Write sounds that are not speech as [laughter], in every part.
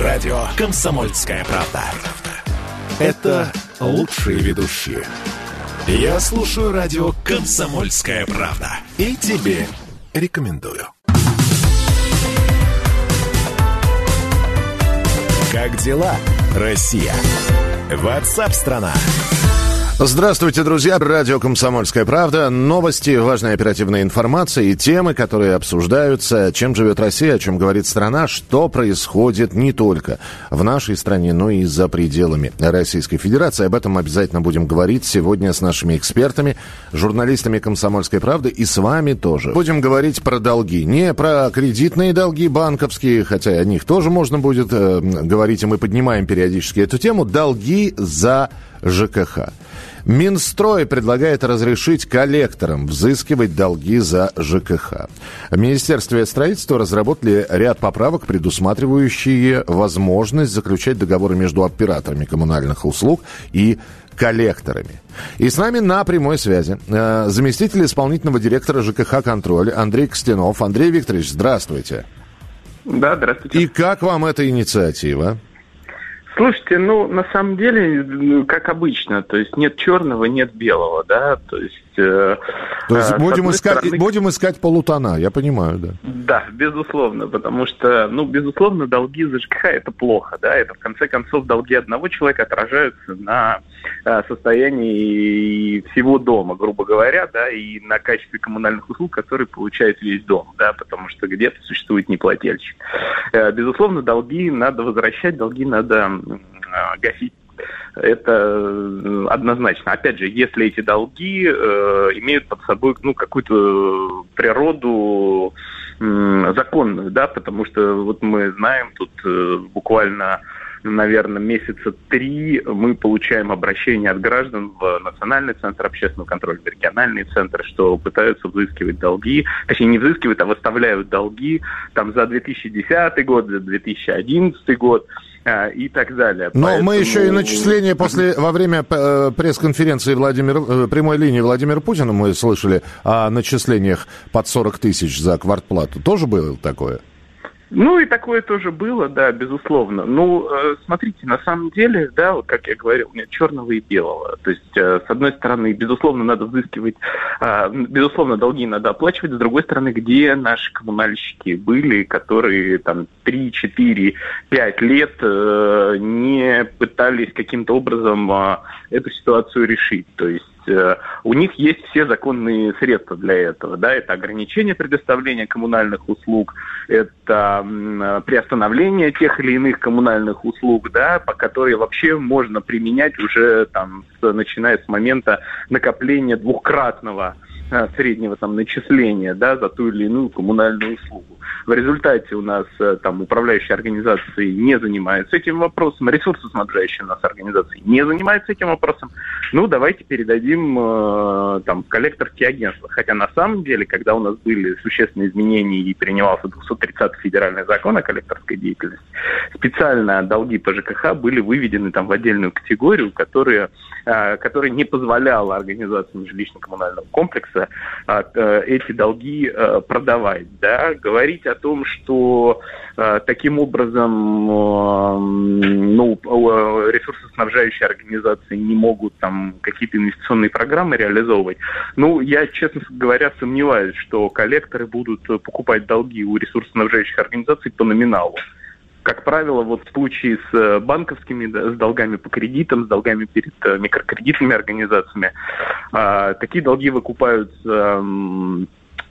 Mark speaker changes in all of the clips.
Speaker 1: радио «Комсомольская правда». Это лучшие ведущие. Я слушаю радио «Комсомольская правда». И тебе рекомендую. Как дела, Россия? Ватсап-страна! страна
Speaker 2: Здравствуйте, друзья. Радио «Комсомольская правда». Новости, важная оперативная информация и темы, которые обсуждаются. Чем живет Россия, о чем говорит страна, что происходит не только в нашей стране, но и за пределами Российской Федерации. Об этом обязательно будем говорить сегодня с нашими экспертами, журналистами «Комсомольской правды» и с вами тоже. Будем говорить про долги. Не про кредитные долги банковские, хотя о них тоже можно будет э, говорить, и мы поднимаем периодически эту тему. Долги за ЖКХ. Минстрой предлагает разрешить коллекторам взыскивать долги за ЖКХ. В Министерстве строительства разработали ряд поправок, предусматривающие возможность заключать договоры между операторами коммунальных услуг и коллекторами. И с нами на прямой связи э, заместитель исполнительного директора ЖКХ «Контроль» Андрей Костянов. Андрей Викторович, здравствуйте.
Speaker 3: Да, здравствуйте.
Speaker 2: И как вам эта инициатива?
Speaker 3: Слушайте, ну, на самом деле, как обычно, то есть нет черного, нет белого, да, то есть... Э,
Speaker 2: то есть э, будем, искать, стороны... будем искать полутона, я понимаю, да.
Speaker 3: Да, безусловно, потому что, ну, безусловно, долги за ЖКХ – это плохо, да, это, в конце концов, долги одного человека отражаются на э, состоянии всего дома, грубо говоря, да, и на качестве коммунальных услуг, которые получает весь дом, да, потому что где-то существует неплательщик. Э, безусловно, долги надо возвращать, долги надо гасить это однозначно. Опять же, если эти долги э, имеют под собой ну, какую-то природу э, законную, да, потому что вот мы знаем тут э, буквально наверное, месяца три мы получаем обращения от граждан в Национальный центр общественного контроля, в региональные центры, что пытаются взыскивать долги, точнее не взыскивают, а выставляют долги там за 2010 год, за 2011 год. А, и так далее.
Speaker 2: Но Поэтому... мы еще и начисление после, во время э, пресс-конференции Владимир, э, прямой линии Владимира Путина мы слышали о начислениях под 40 тысяч за квартплату. Тоже было такое?
Speaker 3: Ну и такое тоже было, да, безусловно. Ну, э, смотрите, на самом деле, да, вот как я говорил, нет черного и белого. То есть, э, с одной стороны, безусловно, надо взыскивать, э, безусловно, долги надо оплачивать, с другой стороны, где наши коммунальщики были, которые там 3, 4, 5 лет не пытались каким-то образом эту ситуацию решить. То есть Э, у них есть все законные средства для этого. Да? Это ограничение предоставления коммунальных услуг, это приостановление тех или иных коммунальных услуг, да, по которые вообще можно применять уже там, с, начиная с момента накопления двухкратного э, среднего там начисления да, за ту или иную коммунальную услугу. В результате у нас э, там управляющие организации не занимаются этим вопросом, ресурсоснабжающие у нас организации не занимаются этим вопросом. Ну, давайте передадим э, там коллекторские агентства. Хотя на самом деле, когда у нас были существенные изменения и принимался 230 федеральный закон о коллекторской деятельности, специально долги по ЖКХ были выведены там в отдельную категорию, которая, э, которая не позволяла организациям жилищно-коммунального комплекса эти долги продавать. Да? Говорить о том, что э, таким образом э, ну, э, ресурсоснабжающие организации не могут там какие-то инвестиционные программы реализовывать. Ну, я, честно говоря, сомневаюсь, что коллекторы будут покупать долги у ресурсоснабжающих организаций по номиналу. Как правило, вот в случае с банковскими, с долгами по кредитам, с долгами перед микрокредитными организациями, такие долги выкупаются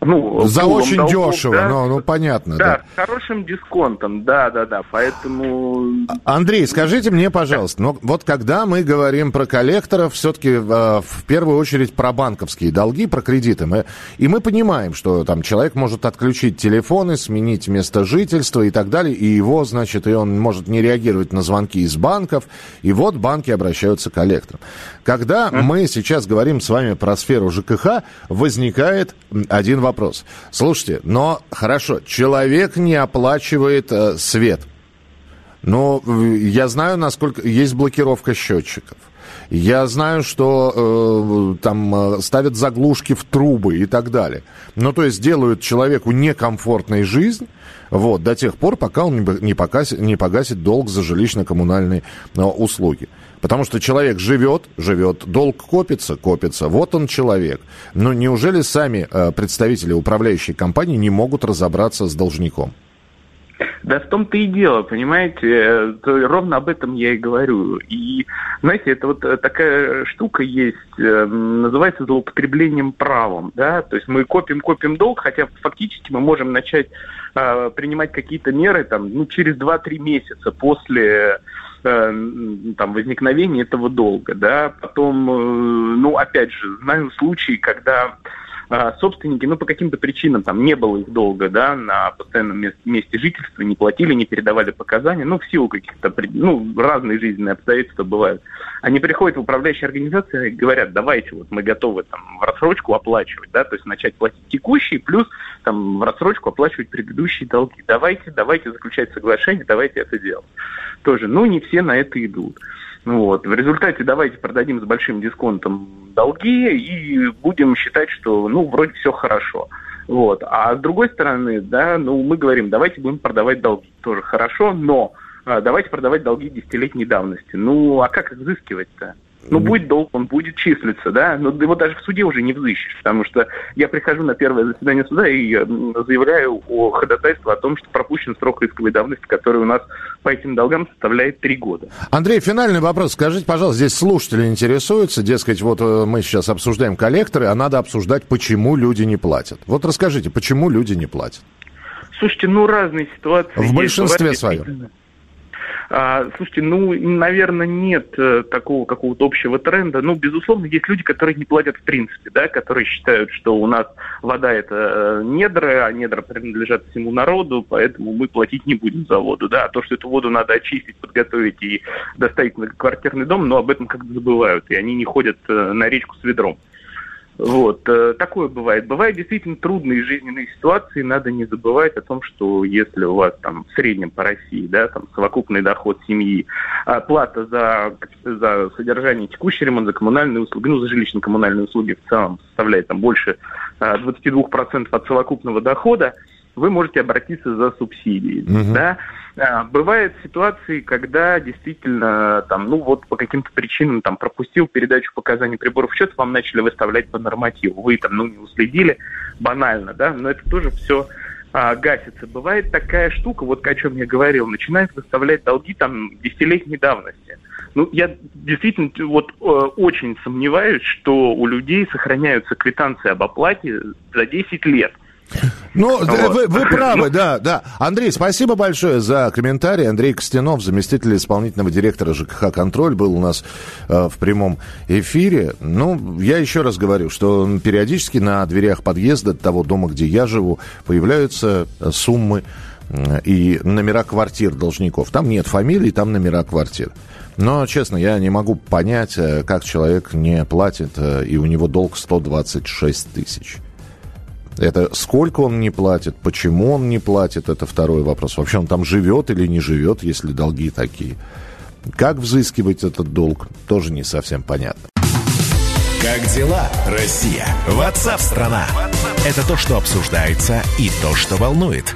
Speaker 2: ну, За очень долгов, дешево, да? ну, ну понятно.
Speaker 3: Да, да, с хорошим дисконтом, да, да, да, поэтому...
Speaker 2: А, Андрей, скажите мне, пожалуйста, ну вот когда мы говорим про коллекторов, все-таки э, в первую очередь про банковские долги, про кредиты, мы, и мы понимаем, что там человек может отключить телефоны, сменить место жительства и так далее, и его, значит, и он может не реагировать на звонки из банков, и вот банки обращаются к коллекторам. Когда mm. мы сейчас говорим с вами про сферу ЖКХ, возникает один вопрос вопрос. Слушайте, но хорошо, человек не оплачивает э, свет. Но я знаю, насколько есть блокировка счетчиков. Я знаю, что э, там э, ставят заглушки в трубы и так далее. Ну, то есть делают человеку некомфортной жизнь, вот, до тех пор, пока он не погасит, не погасит долг за жилищно-коммунальные э, услуги. Потому что человек живет, живет, долг копится, копится. Вот он человек. Но неужели сами э, представители управляющей компании не могут разобраться с должником?
Speaker 3: Да в том-то и дело, понимаете, ровно об этом я и говорю. И, знаете, это вот такая штука есть, э, называется злоупотреблением правом, да, то есть мы копим-копим долг, хотя фактически мы можем начать э, принимать какие-то меры там, ну, через 2-3 месяца после э, там, возникновения этого долга, да, потом, э, ну, опять же, знаю случаи, когда а, собственники, ну, по каким-то причинам там не было их долго, да, на постоянном месте жительства, не платили, не передавали показания, ну, в силу каких-то, ну, разные жизненные обстоятельства бывают. Они приходят в управляющие организации и говорят, давайте, вот мы готовы там в рассрочку оплачивать, да, то есть начать платить текущие, плюс там в рассрочку оплачивать предыдущие долги. Давайте, давайте заключать соглашение, давайте это делать. Тоже, ну, не все на это идут. Вот. В результате давайте продадим с большим дисконтом долги и будем считать, что ну вроде все хорошо. Вот. А с другой стороны, да, ну мы говорим, давайте будем продавать долги. Тоже хорошо, но а, давайте продавать долги десятилетней давности. Ну, а как их взыскивать-то? Ну, будет долг, он будет числиться, да, но его даже в суде уже не взыщешь, потому что я прихожу на первое заседание суда и заявляю о ходатайстве о том, что пропущен срок исковой давности, который у нас по этим долгам составляет три года.
Speaker 2: Андрей, финальный вопрос. Скажите, пожалуйста, здесь слушатели интересуются, дескать, вот э, мы сейчас обсуждаем коллекторы, а надо обсуждать, почему люди не платят. Вот расскажите, почему люди не платят?
Speaker 3: Слушайте, ну разные ситуации.
Speaker 2: В большинстве своем.
Speaker 3: А, слушайте, ну, наверное, нет э, такого какого-то общего тренда. Ну, безусловно, есть люди, которые не платят в принципе, да, которые считают, что у нас вода это э, недра, а недра принадлежат всему народу, поэтому мы платить не будем за воду, да. А то, что эту воду надо очистить, подготовить и доставить на квартирный дом, но об этом как-то забывают, и они не ходят э, на речку с ведром. Вот, э, такое бывает. Бывают действительно трудные жизненные ситуации, надо не забывать о том, что если у вас там в среднем по России, да, там совокупный доход семьи, а плата за, за содержание, текущий ремонт, за коммунальные услуги, ну, за жилищно-коммунальные услуги в целом составляет там больше 22% а, от совокупного дохода, вы можете обратиться за субсидией, угу. да. А, бывают ситуации, когда действительно там, ну вот по каким-то причинам там пропустил передачу показаний приборов счета, вам начали выставлять по нормативу, вы там ну не уследили, банально, да, но это тоже все а, гасится. Бывает такая штука, вот о чем я говорил, начинает выставлять долги там десятилетней давности. Ну, я действительно вот э, очень сомневаюсь, что у людей сохраняются квитанции об оплате за 10 лет.
Speaker 2: Ну, [laughs] вот. вы, вы правы, да, да. Андрей, спасибо большое за комментарий. Андрей Костянов, заместитель исполнительного директора ЖКХ «Контроль», был у нас э, в прямом эфире. Ну, я еще раз говорю, что периодически на дверях подъезда того дома, где я живу, появляются э, суммы э, и номера квартир должников. Там нет фамилий, там номера квартир. Но, честно, я не могу понять, э, как человек не платит, и у него долг 126 тысяч. Это сколько он не платит, почему он не платит, это второй вопрос. Вообще он там живет или не живет, если долги такие. Как взыскивать этот долг, тоже не совсем понятно.
Speaker 1: Как дела, Россия? Ватсап-страна! Это то, что обсуждается и то, что волнует.